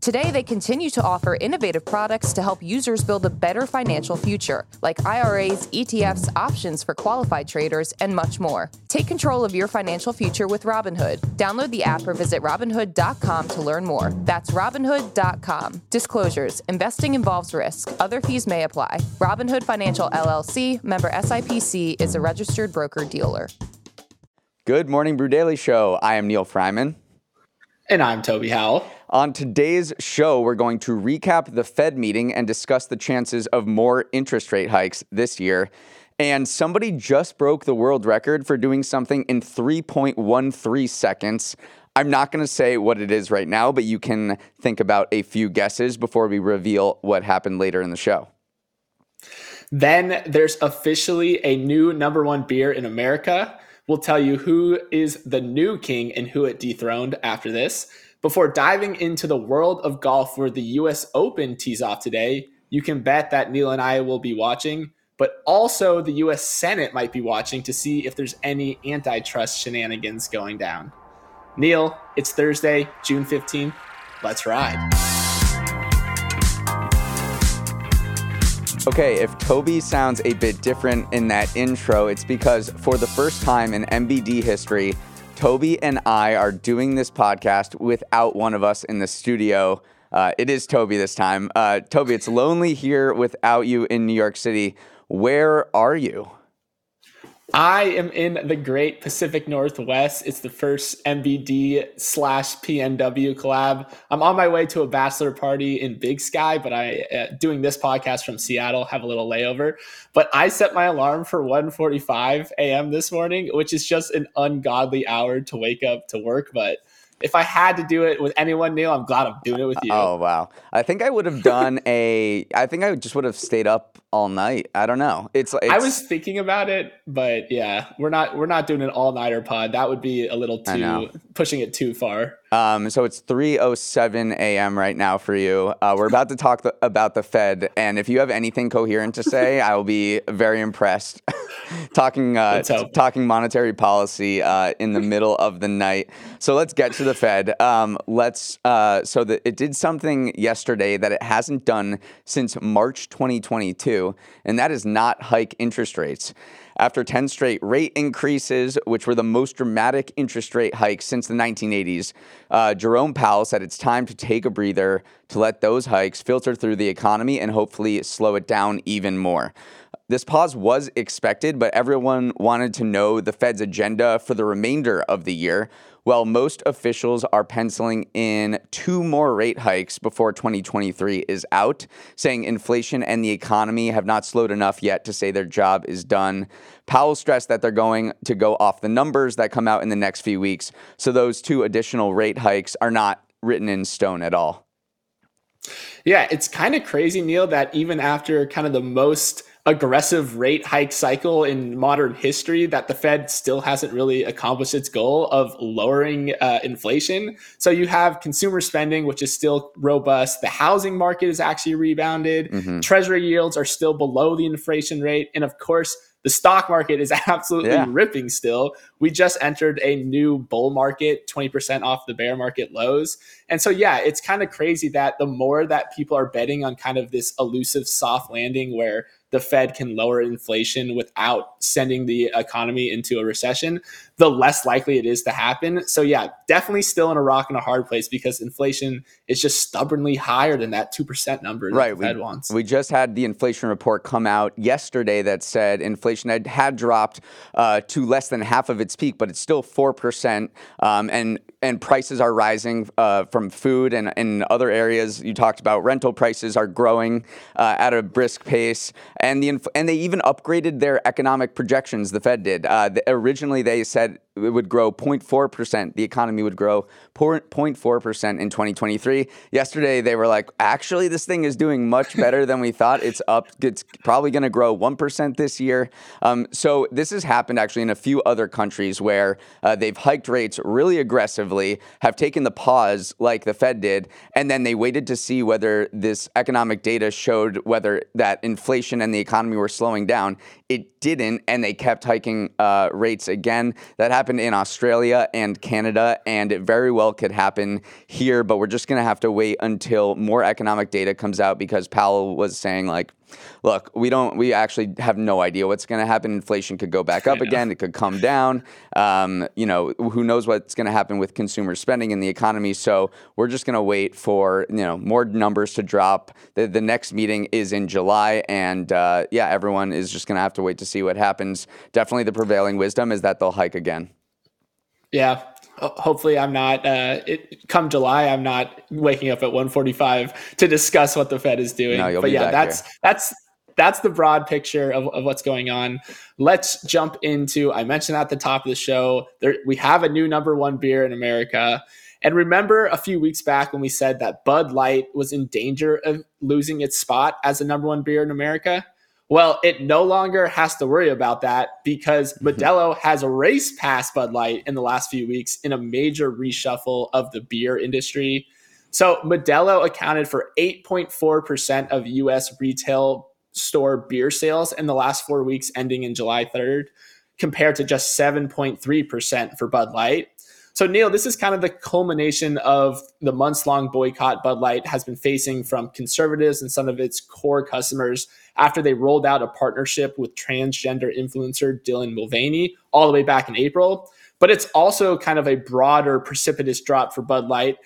Today, they continue to offer innovative products to help users build a better financial future, like IRAs, ETFs, options for qualified traders, and much more. Take control of your financial future with Robinhood. Download the app or visit Robinhood.com to learn more. That's Robinhood.com. Disclosures Investing involves risk, other fees may apply. Robinhood Financial LLC, member SIPC, is a registered broker dealer. Good morning, Brew Daily Show. I am Neal Freyman. And I'm Toby Howell. On today's show, we're going to recap the Fed meeting and discuss the chances of more interest rate hikes this year. And somebody just broke the world record for doing something in 3.13 seconds. I'm not going to say what it is right now, but you can think about a few guesses before we reveal what happened later in the show. Then there's officially a new number one beer in America. We'll tell you who is the new king and who it dethroned after this. Before diving into the world of golf where the US Open tees off today, you can bet that Neal and I will be watching, but also the US Senate might be watching to see if there's any antitrust shenanigans going down. Neal, it's Thursday, June 15th. Let's ride. Okay, if Toby sounds a bit different in that intro, it's because for the first time in MBD history, Toby and I are doing this podcast without one of us in the studio. Uh, it is Toby this time. Uh, Toby, it's lonely here without you in New York City. Where are you? I am in the great Pacific Northwest. It's the first MBD slash PNW collab. I'm on my way to a bachelor party in Big Sky, but I uh, doing this podcast from Seattle, have a little layover. But I set my alarm for 1:45 a.m. this morning, which is just an ungodly hour to wake up to work. But if I had to do it with anyone, Neal, I'm glad I'm doing it with you. Oh wow! I think I would have done a. I think I just would have stayed up all night. I don't know. It's, it's I was thinking about it, but yeah, we're not we're not doing an all nighter pod. That would be a little too pushing it too far. Um, so it's 3:07 a.m. right now for you. Uh, we're about to talk th- about the Fed, and if you have anything coherent to say, I will be very impressed. talking uh, t- talking monetary policy uh, in the middle of the night. So let's get to the Fed. Um, let's uh, so that it did something yesterday that it hasn't done since March 2022, and that is not hike interest rates. After 10 straight rate increases, which were the most dramatic interest rate hikes since the 1980s, uh, Jerome Powell said it's time to take a breather to let those hikes filter through the economy and hopefully slow it down even more. This pause was expected, but everyone wanted to know the Fed's agenda for the remainder of the year. Well, most officials are penciling in two more rate hikes before 2023 is out, saying inflation and the economy have not slowed enough yet to say their job is done. Powell stressed that they're going to go off the numbers that come out in the next few weeks, so those two additional rate hikes are not written in stone at all. Yeah, it's kind of crazy, Neal, that even after kind of the most aggressive rate hike cycle in modern history that the Fed still hasn't really accomplished its goal of lowering uh, inflation. So you have consumer spending, which is still robust. The housing market is actually rebounded. Mm-hmm. Treasury yields are still below the inflation rate. And of course, the stock market is absolutely yeah. ripping still. We just entered a new bull market, 20% off the bear market lows. And so, yeah, it's kind of crazy that the more that people are betting on kind of this elusive soft landing where the Fed can lower inflation without sending the economy into a recession, the less likely it is to happen. So, yeah, definitely still in a rock and a hard place because inflation is just stubbornly higher than that 2% number right, the Fed we, wants. We just had the inflation report come out yesterday that said inflation had, had dropped uh, to less than half of its peak, but it's still 4%. Um, and and prices are rising uh, from food and in other areas. You talked about rental prices are growing uh, at a brisk pace, and the inf- and they even upgraded their economic projections. The Fed did. Uh, the, originally, they said it would grow 0.4 percent. The economy would grow 0.4 percent in 2023. Yesterday, they were like, actually, this thing is doing much better than we thought. It's up. It's probably going to grow one percent this year. Um, so this has happened actually in a few other countries where uh, they've hiked rates really aggressively have taken the pause like the Fed did, and then they waited to see whether this economic data showed whether that inflation and the economy were slowing down. It it didn't, and they kept hiking uh, rates again. That happened in Australia and Canada, and it very well could happen here. But we're just going to have to wait until more economic data comes out because Powell was saying like look, we don't, we actually have no idea what's going to happen. Inflation could go back up again. It could come down. Um, you know, who knows what's going to happen with consumer spending in the economy. So we're just going to wait for, you know, more numbers to drop. The, the next meeting is in July. And uh, yeah, everyone is just going to have to wait to see what happens. Definitely the prevailing wisdom is that they'll hike again. Yeah, hopefully i'm not uh, it, come july i'm not waking up at 145 to discuss what the fed is doing no, but yeah that's here. that's that's the broad picture of, of what's going on let's jump into i mentioned at the top of the show there, we have a new number one beer in america and remember a few weeks back when we said that bud light was in danger of losing its spot as the number one beer in america well, it no longer has to worry about that because mm-hmm. Modelo has raced past Bud Light in the last few weeks in a major reshuffle of the beer industry. So Modelo accounted for 8.4% of US retail store beer sales in the last four weeks ending in July 3rd, compared to just 7.3% for Bud Light. So, Neal, this is kind of the culmination of the months long boycott Bud Light has been facing from conservatives and some of its core customers after they rolled out a partnership with transgender influencer Dylan Mulvaney all the way back in April. But it's also kind of a broader, precipitous drop for Bud Light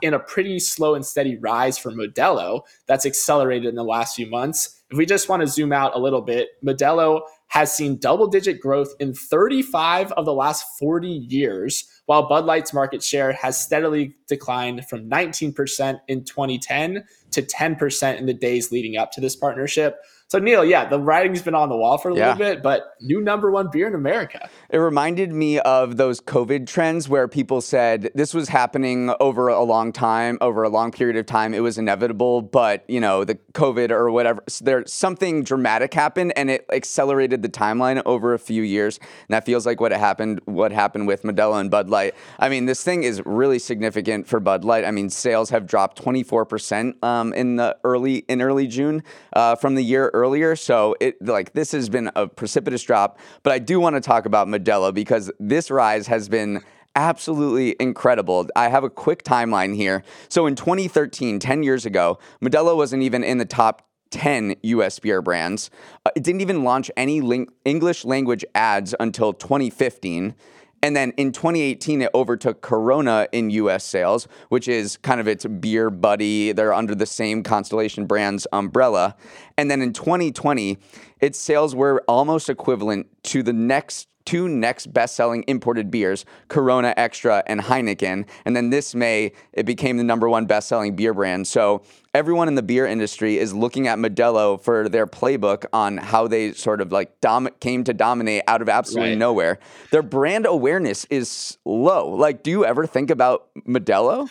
in a pretty slow and steady rise for Modelo that's accelerated in the last few months. If we just want to zoom out a little bit, Modelo has seen double digit growth in 35 of the last 40 years while Bud Light's market share has steadily declined from 19% in 2010 to 10% in the days leading up to this partnership. So Neal, yeah, the writing's been on the wall for a yeah. little bit, but new number one beer in America. It reminded me of those COVID trends where people said this was happening over a long time, over a long period of time. It was inevitable, but you know, the COVID or whatever, there something dramatic happened and it accelerated the timeline over a few years. And that feels like what happened. What happened with Modelo and Bud Light. I mean, this thing is really significant for Bud Light. I mean, sales have dropped 24 percent um, in the early in early June uh, from the year earlier. So it like this has been a precipitous drop. But I do want to talk about Modelo because this rise has been absolutely incredible. I have a quick timeline here. So in 2013, 10 years ago, Modelo wasn't even in the top 10 US beer brands. Uh, it didn't even launch any ling- English language ads until 2015. And then in 2018, it overtook Corona in US sales, which is kind of its beer buddy. They're under the same Constellation Brands umbrella. And then in 2020, its sales were almost equivalent to the next two next best-selling imported beers, Corona Extra and Heineken. And then this May, it became the number one best-selling beer brand. So everyone in the beer industry is looking at Modelo for their playbook on how they sort of like dom- came to dominate out of absolutely right. nowhere. Their brand awareness is low. Like, do you ever think about Modelo?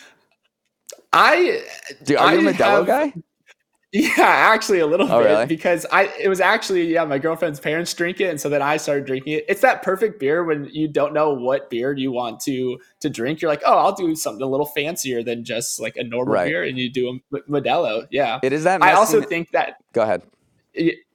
I do. Are you a Modelo have, guy? Yeah, actually a little oh, bit really? because I it was actually yeah my girlfriend's parents drink it and so then I started drinking it. It's that perfect beer when you don't know what beer you want to to drink. You're like, oh, I'll do something a little fancier than just like a normal right. beer, and you do a Modelo. Yeah, it is that. I also think that. Go ahead.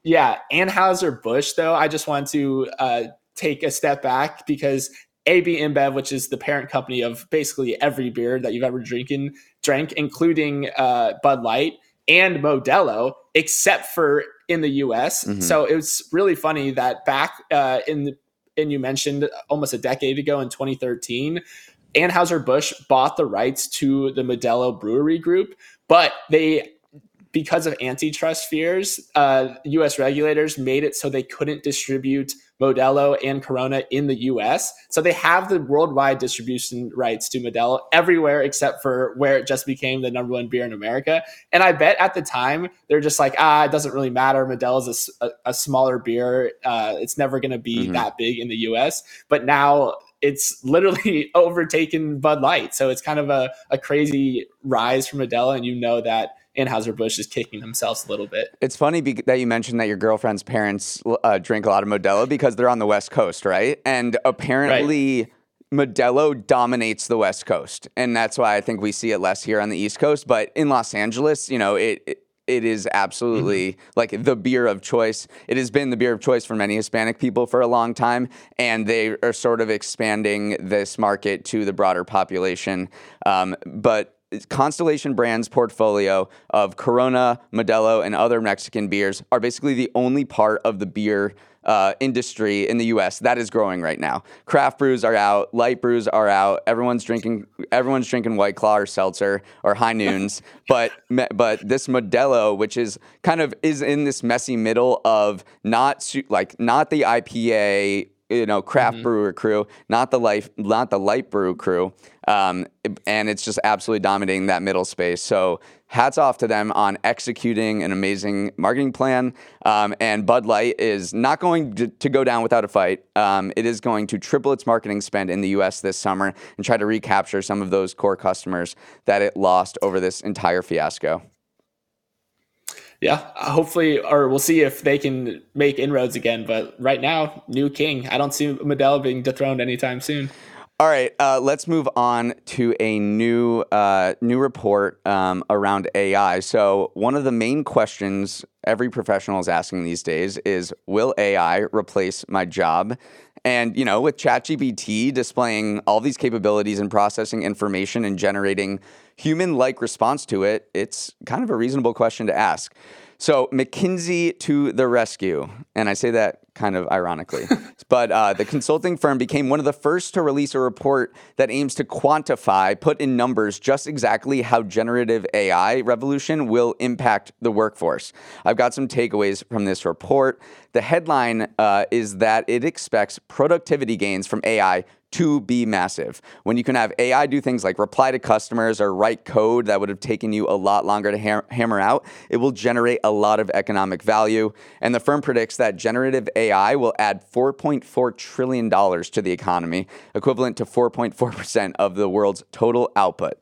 Yeah, Anheuser Busch though. I just want to uh, take a step back because AB InBev, which is the parent company of basically every beer that you've ever drinking drank, including uh, Bud Light and Modelo, except for in the U.S. Mm-hmm. So it was really funny that back uh, in the, and you mentioned almost a decade ago in 2013, Anheuser Busch bought the rights to the Modelo Brewery Group, but they because of antitrust fears, uh, U.S. regulators made it so they couldn't distribute Modelo and Corona in the US. So they have the worldwide distribution rights to Modelo everywhere except for where it just became the number one beer in America. And I bet at the time they're just like, ah, it doesn't really matter. Modelo is a, a, smaller beer. Uh, it's never going to be mm-hmm. that big in the US. But now it's literally overtaken Bud Light. So it's kind of a, a crazy rise from Modelo. And you know that Anheuser-Busch is kicking themselves a little bit. It's funny be- that you mentioned that your girlfriend's parents uh, drink a lot of Modelo because they're on the West Coast, right? And apparently. Right. Modelo dominates the West Coast, and that's why I think we see it less here on the East Coast. But in Los Angeles, you know, it, it it is absolutely mm-hmm. like the beer of choice. It has been the beer of choice for many Hispanic people for a long time, and they are sort of expanding this market to the broader population. Um, but Constellation Brands portfolio of Corona, Modelo, and other Mexican beers are basically the only part of the beer uh, industry in the U.S. that is growing right now. Craft brews are out, light brews are out. Everyone's drinking. Everyone's drinking White Claw or seltzer or High Noons. but but this Modelo, which is kind of is in this messy middle of not like not the IPA you know craft mm-hmm. brewer crew, not the life, not the light brew crew, um, and it's just absolutely dominating that middle space. So hats off to them on executing an amazing marketing plan. Um, and Bud Light is not going to, to go down without a fight. Um, it is going to triple its marketing spend in the U.S. this summer and try to recapture some of those core customers that it lost over this entire fiasco yeah, hopefully, or we'll see if they can make inroads again. But right now, new king. I don't see Modelo being dethroned anytime soon. All right, uh, let's move on to a new uh, new report um, around AI. So one of the main questions every professional is asking these days is, will AI replace my job? And you know, with ChatGPT displaying all these capabilities and processing information and generating human like response to it, it's kind of a reasonable question to ask. So, McKinsey to the rescue. And I say that kind of ironically. but uh, the consulting firm became one of the first to release a report that aims to quantify, put in numbers, just exactly how generative AI revolution will impact the workforce. I've got some takeaways from this report. The headline uh, is that it expects productivity gains from AI to be massive. When you can have AI do things like reply to customers or write code that would have taken you a lot longer to ha- hammer out, it will generate a lot of economic value. And the firm predicts that generative AI will add $4.4 trillion to the economy, equivalent to 4.4% of the world's total output.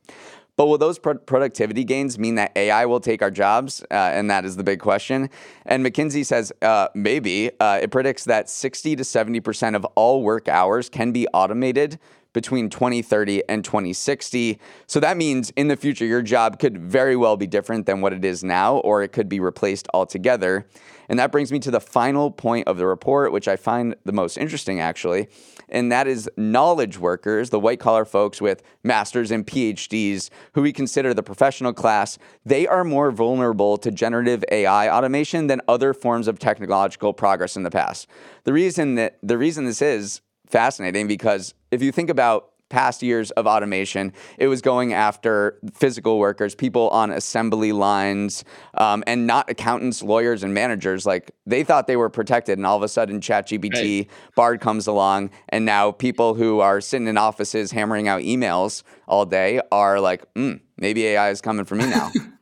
But will those pro- productivity gains mean that AI will take our jobs? Uh, and that is the big question. And McKinsey says uh, maybe. Uh, it predicts that 60 to 70% of all work hours can be automated between 2030 and 2060. So that means in the future, your job could very well be different than what it is now, or it could be replaced altogether. And that brings me to the final point of the report, which I find the most interesting actually, and that is knowledge workers, the white collar folks with masters and PhDs, who we consider the professional class. They are more vulnerable to generative AI automation than other forms of technological progress in the past. The reason that the reason this is fascinating because if you think about past years of automation, it was going after physical workers, people on assembly lines, um, and not accountants, lawyers, and managers. Like they thought they were protected, and all of a sudden, ChatGPT, right. Bard comes along, and now people who are sitting in offices hammering out emails all day are like, mm, maybe AI is coming for me now.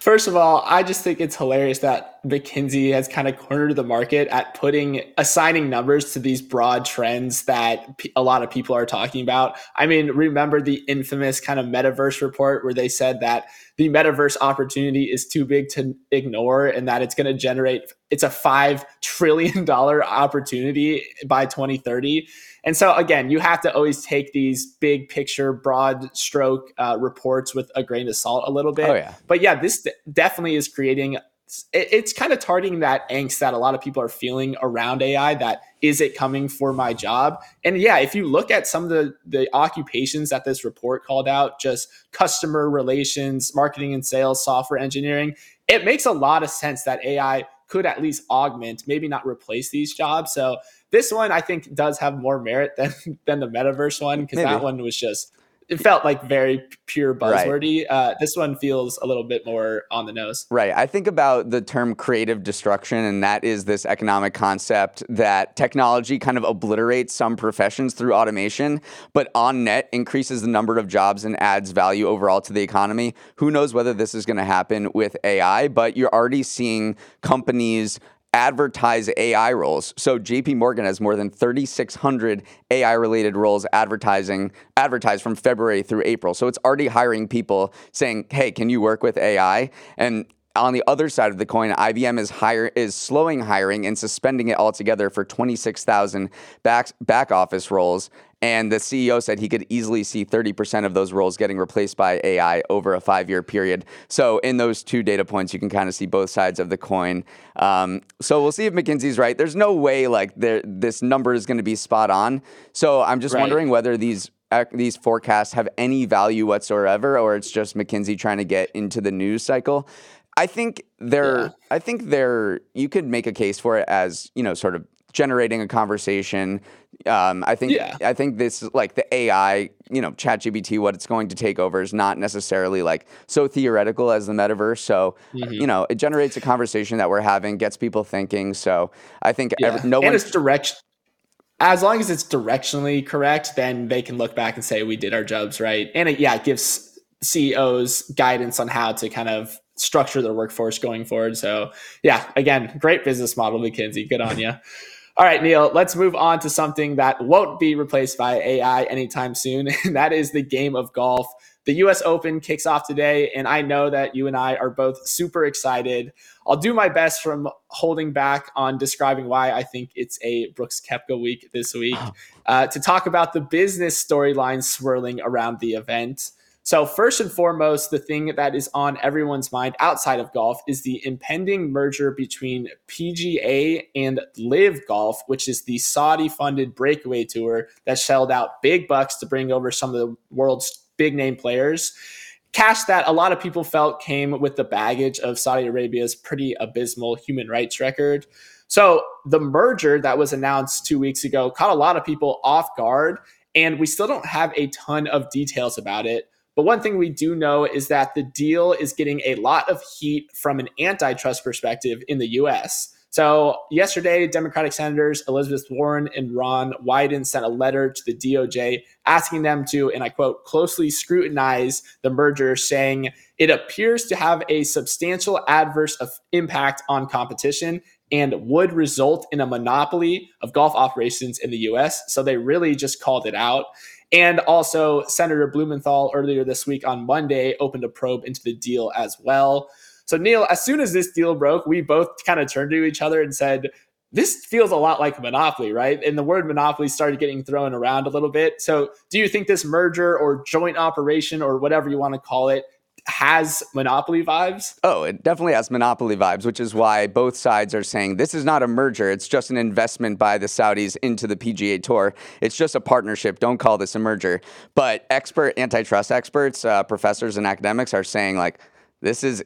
First of all, I just think it's hilarious that McKinsey has kind of cornered the market at putting assigning numbers to these broad trends that a lot of people are talking about. I mean, remember the infamous kind of metaverse report where they said that the metaverse opportunity is too big to ignore and that it's going to generate it's a 5 trillion dollar opportunity by 2030 and so again, you have to always take these big picture, broad stroke uh, reports with a grain of salt a little bit. Oh, yeah. But yeah, this definitely is creating. It, it's kind of targeting that angst that a lot of people are feeling around AI. That is it coming for my job? And yeah, if you look at some of the the occupations that this report called out, just customer relations, marketing and sales, software engineering, it makes a lot of sense that AI could at least augment, maybe not replace these jobs. So this one I think does have more merit than than the metaverse one because that one was just it felt like very pure buzzwordy. Right. Uh, this one feels a little bit more on the nose. Right. I think about the term creative destruction, and that is this economic concept that technology kind of obliterates some professions through automation, but on net increases the number of jobs and adds value overall to the economy. Who knows whether this is going to happen with AI, but you're already seeing companies advertise AI roles. So JP Morgan has more than 3600 AI related roles advertising advertised from February through April. So it's already hiring people saying, "Hey, can you work with AI?" And on the other side of the coin, IBM is hire is slowing hiring and suspending it altogether for 26,000 back back office roles. And the CEO said he could easily see 30% of those roles getting replaced by AI over a five year period. So, in those two data points, you can kind of see both sides of the coin. Um, so, we'll see if McKinsey's right. There's no way like this number is going to be spot on. So, I'm just right. wondering whether these these forecasts have any value whatsoever, or it's just McKinsey trying to get into the news cycle. I think they're. Yeah. I think they're. You could make a case for it as you know, sort of generating a conversation. Um, I think. Yeah. I think this like the AI, you know, ChatGPT, what it's going to take over is not necessarily like so theoretical as the metaverse. So, mm-hmm. you know, it generates a conversation that we're having, gets people thinking. So, I think yeah. every, no one. And it's direct as long as it's directionally correct, then they can look back and say we did our jobs right. And it, yeah, it gives CEOs guidance on how to kind of structure their workforce going forward. So yeah, again, great business model, McKinsey. Good on you. All right, Neal, let's move on to something that won't be replaced by AI anytime soon. And that is the game of golf. The US Open kicks off today, and I know that you and I are both super excited. I'll do my best from holding back on describing why I think it's a Brooks Koepka week this week uh, to talk about the business storyline swirling around the event. So, first and foremost, the thing that is on everyone's mind outside of golf is the impending merger between PGA and LIV Golf, which is the Saudi funded breakaway tour that shelled out big bucks to bring over some of the world's big name players. Cash that a lot of people felt came with the baggage of Saudi Arabia's pretty abysmal human rights record. So the merger that was announced two weeks ago caught a lot of people off guard, and we still don't have a ton of details about it. But one thing we do know is that the deal is getting a lot of heat from an antitrust perspective in the US. So, yesterday, Democratic Senators Elizabeth Warren and Ron Wyden sent a letter to the DOJ asking them to, and I quote, closely scrutinize the merger, saying it appears to have a substantial adverse impact on competition and would result in a monopoly of golf operations in the US. So, they really just called it out. And also, Senator Blumenthal earlier this week on Monday opened a probe into the deal as well. So, Neal, as soon as this deal broke, we both kind of turned to each other and said, this feels a lot like Monopoly, right? And the word Monopoly started getting thrown around a little bit. So, do you think this merger or joint operation or whatever you want to call it has Monopoly vibes? Oh, it definitely has Monopoly vibes, which is why both sides are saying this is not a merger. It's just an investment by the Saudis into the PGA Tour. It's just a partnership. Don't call this a merger. But expert antitrust experts, uh, professors, and academics are saying, like, this is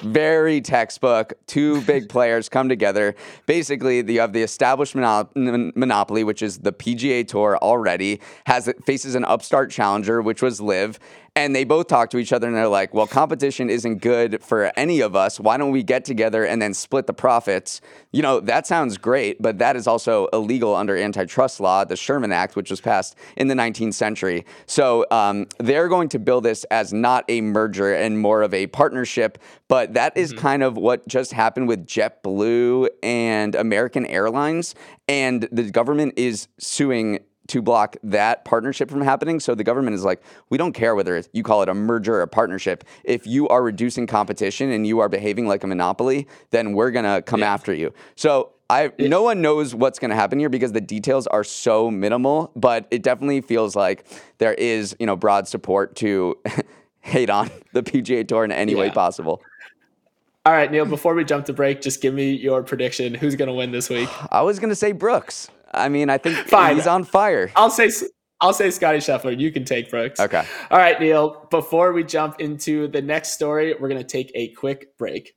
very textbook. Two big players come together. Basically, you have the established monopoly, which is the PGA Tour already, has faces an upstart challenger, which was LIV, and they both talk to each other and they're like, well, competition isn't good for any of us. Why don't we get together and then split the profits? You know, that sounds great, but that is also illegal under antitrust law, the Sherman Act, which was passed in the 19th century. So um, they're going to bill this as not a merger and more of a partnership. But that is mm-hmm. kind of what just happened with JetBlue and American Airlines. And the government is suing to block that partnership from happening. So the government is like, we don't care whether you call it a merger or a partnership. If you are reducing competition and you are behaving like a monopoly, then we're gonna come yeah. after you. So I no one knows what's going to happen here because the details are so minimal, but it definitely feels like there is, you know, broad support to hate on the PGA Tour in any yeah. way possible. All right, Neal, before we jump to break, just give me your prediction. Who's going to win this week? I was going to say Brooks. I mean, I think Fine. he's on fire. I'll say I'll say Scottie Scheffler. You can take Brooks. Okay. All right, Neal. Before we jump into the next story, we're going to take a quick break.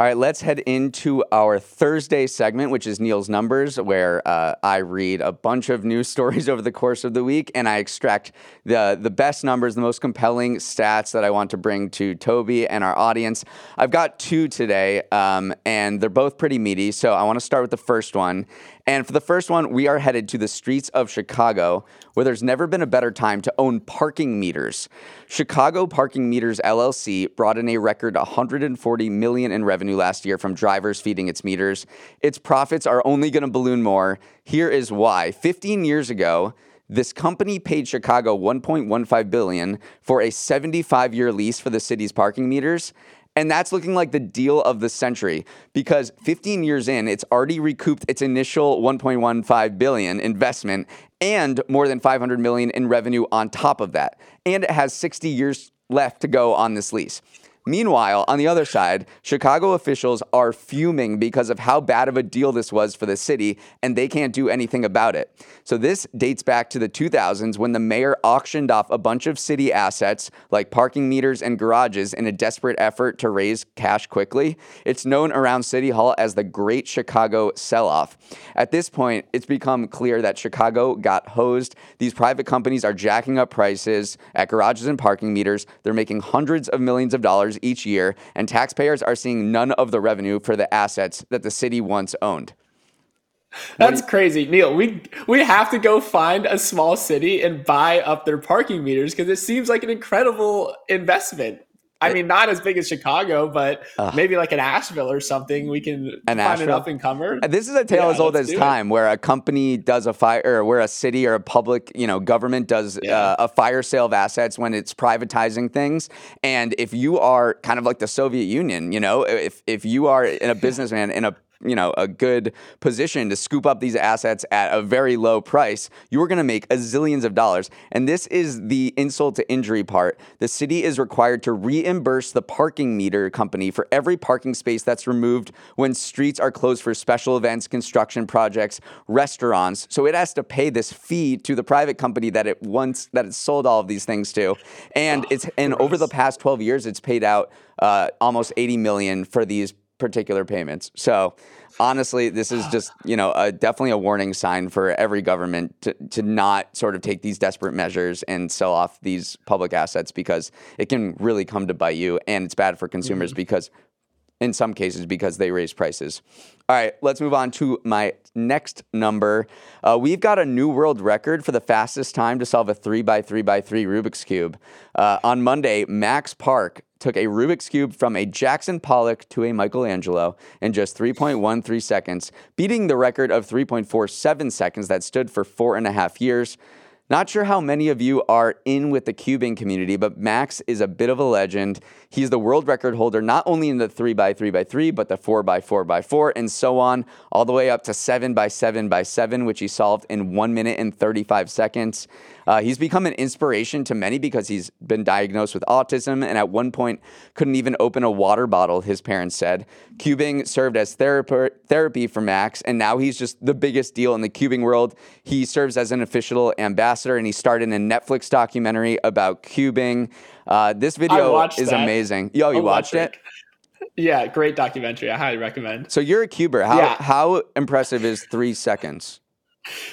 All right, let's head into our Thursday segment, which is Neal's Numbers, where uh, I read a bunch of news stories over the course of the week and I extract the, the best numbers, the most compelling stats that I want to bring to Toby and our audience. I've got two today, um, and they're both pretty meaty. So I want to start with the first one. And for the first one, we are headed to the streets of Chicago, where there's never been a better time to own parking meters. Chicago Parking Meters LLC brought in a record 140 million in revenue last year from drivers feeding its meters. Its profits are only going to balloon more. Here is why. 15 years ago, This company paid Chicago 1.15 billion for a 75-year lease for the city's parking meters. And that's looking like the deal of the century because 15 years in, it's already recouped its initial 1.15 billion investment and more than 500 million in revenue on top of that. And it has 60 years left to go on this lease. Meanwhile, on the other side, Chicago officials are fuming because of how bad of a deal this was for the city, and they can't do anything about it. So, this dates back to the 2000s when the mayor auctioned off a bunch of city assets like parking meters and garages in a desperate effort to raise cash quickly. It's known around City Hall as the Great Chicago Sell Off. At this point, it's become clear that Chicago got hosed. These private companies are jacking up prices at garages and parking meters, they're making hundreds of millions of dollars each year, and taxpayers are seeing none of the revenue for the assets that the city once owned. That's crazy, Neal. We we have to go find a small city and buy up their parking meters because it seems like an incredible investment. I mean, not as big as Chicago, but uh, maybe like an Asheville or something. We can an find Asheville. an up and comer. This is a tale yeah, as old as time, it. where a company does a fire, or where a city or a public, you know, government does yeah. uh, a fire sale of assets when it's privatizing things. And if you are kind of like the Soviet Union, you know, if if you are in a businessman in a you know a good position to scoop up these assets at a very low price, you are going to make a zillions of dollars. And this is the insult to injury part. The city is required to reimburse the parking meter company for every parking space that's removed when streets are closed for special events, construction projects, restaurants. So it has to pay this fee to the private company that it once that it sold all of these things to. And it's and over the past 12 years, it's paid out uh, almost 80 million for these particular payments. So honestly, this is just you know a, definitely a warning sign for every government to, to not sort of take these desperate measures and sell off these public assets because it can really come to bite you, and it's bad for consumers mm-hmm. because in some cases because they raise prices. All right, let's move on to my next number. Uh, we've got a new world record for the fastest time to solve a 3 by 3 by 3 Rubik's Cube. Uh, on Monday, Max Park took a Rubik's Cube from a Jackson Pollock to a Michelangelo in just 3.13 seconds, beating the record of 3.47 seconds that stood for four and a half years. Not sure how many of you are in with the cubing community, but Max is a bit of a legend. He's the world record holder not only in the 3x3x3, but the 4x4x4, and so on, all the way up to 7x7x7, which he solved in 1 minute and 35 seconds. Uh, he's become an inspiration to many because he's been diagnosed with autism and at one point couldn't even open a water bottle, his parents said. Cubing served as therapy, therapy for Max, and now he's just the biggest deal in the cubing world. He serves as an official ambassador and he starred in a Netflix documentary about cubing. Uh, this video is that. amazing. Yo, you watched it? Yeah, great documentary. I highly recommend. So you're a cuber. How yeah. how impressive is three seconds?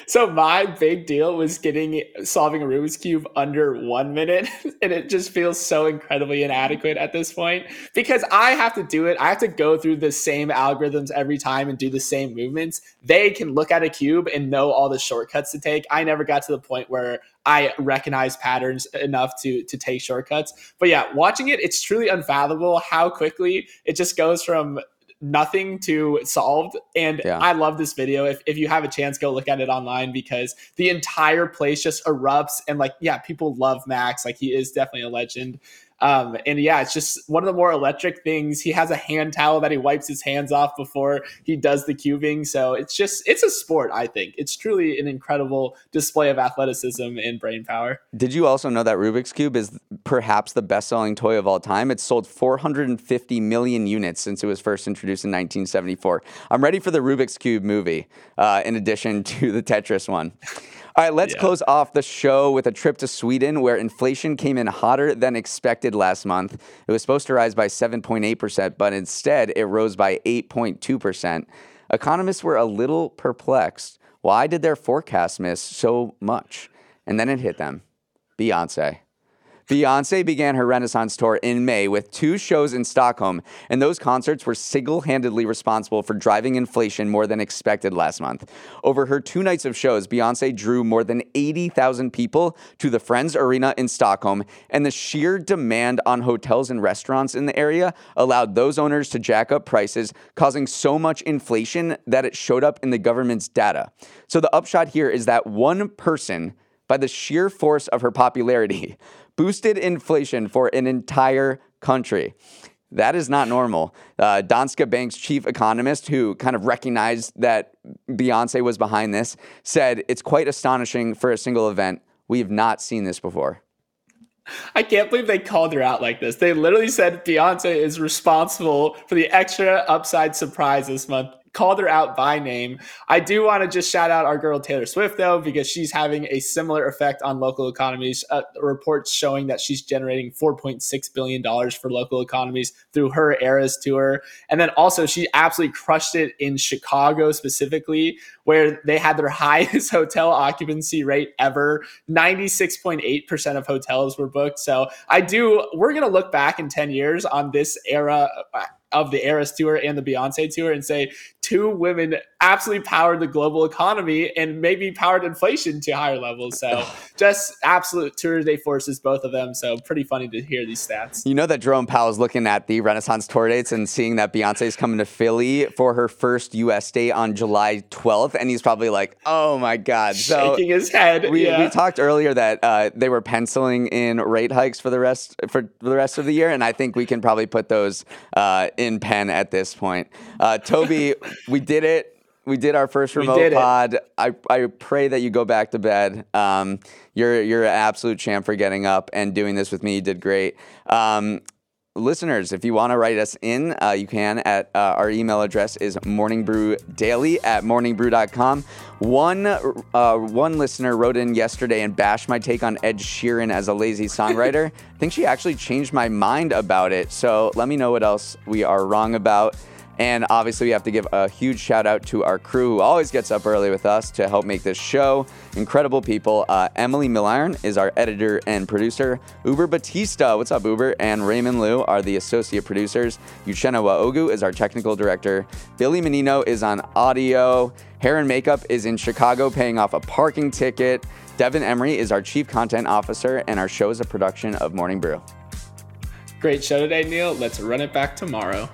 So my big deal was getting solving a Rubik's cube under one minute, and it just feels so incredibly inadequate at this point because I have to do it. I have to go through the same algorithms every time and do the same movements. They can look at a cube and know all the shortcuts to take. I never got to the point where I recognize patterns enough to to take shortcuts. But yeah, watching it, it's truly unfathomable how quickly it just goes from nothing to solved. And yeah. I love this video. If, if you have a chance, go look at it online because the entire place just erupts. And like, yeah, people love Max. Like he is definitely a legend. Um, and yeah, it's just one of the more electric things. He has a hand towel that he wipes his hands off before he does the cubing. So it's just, it's a sport, I think. It's truly an incredible display of athleticism and brain power. Did you also know that Rubik's Cube is perhaps the best selling toy of all time? It's sold 450 million units since it was first introduced in 1974. I'm ready for the Rubik's Cube movie, uh, in addition to the Tetris one. All right, let's yeah. close off the show with a trip to Sweden where inflation came in hotter than expected last month. It was supposed to rise by 7.8%, but instead it rose by 8.2%. Economists were a little perplexed. Why did their forecast miss so much? And then it hit them Beyonce. Beyonce began her Renaissance tour in May with two shows in Stockholm, and those concerts were single handedly responsible for driving inflation more than expected last month. Over her two nights of shows, Beyonce drew more than 80,000 people to the Friends Arena in Stockholm, and the sheer demand on hotels and restaurants in the area allowed those owners to jack up prices, causing so much inflation that it showed up in the government's data. So the upshot here is that one person by the sheer force of her popularity, boosted inflation for an entire country. That is not normal. Uh, Danske Bank's chief economist, who kind of recognized that Beyonce was behind this, said it's quite astonishing for a single event. We have not seen this before. I can't believe they called her out like this. They literally said Beyonce is responsible for the extra upside surprise this month called her out by name. I do want to just shout out our girl Taylor Swift though, because she's having a similar effect on local economies. Uh, reports showing that she's generating 4.6 billion dollars for local economies through her Eras tour, and then also she absolutely crushed it in Chicago specifically, where they had their highest hotel occupancy rate ever. 96.8% of hotels were booked. So I do. We're gonna look back in 10 years on this era uh, of the Eras tour and the Beyonce tour and say two women absolutely powered the global economy and maybe powered inflation to higher levels. So just absolute tour de forces, both of them. So pretty funny to hear these stats. You know that Jerome Powell is looking at the Renaissance tour dates and seeing that Beyonce is coming to Philly for her first U.S. date on July 12th, and he's probably like, "Oh my God!" So Shaking his head. We, yeah. we talked earlier that uh, they were penciling in rate hikes for the rest for the rest of the year, and I think we can probably put those uh, in pen at this point. Uh, Toby, we did it. We did our first remote pod. I, I pray that you go back to bed. Um, you're you're an absolute champ for getting up and doing this with me. You did great. Um, listeners, if you want to write us in, uh, you can at uh, our email address is morningbrewdaily at morningbrew.com. One, uh, one listener wrote in yesterday and bashed my take on Ed Sheeran as a lazy songwriter. I think she actually changed my mind about it. So let me know what else we are wrong about. And obviously, we have to give a huge shout out to our crew who always gets up early with us to help make this show. Incredible people. Uh, Emily Milliron is our editor and producer. Uber Batista, what's up, Uber? And Raymond Liu are the associate producers. Uchenna Waogu is our technical director. Billy Menino is on audio. Hair and makeup is in Chicago paying off a parking ticket. Devin Emery is our chief content officer, and our show is a production of Morning Brew. Great show today, Neal. Let's run it back tomorrow.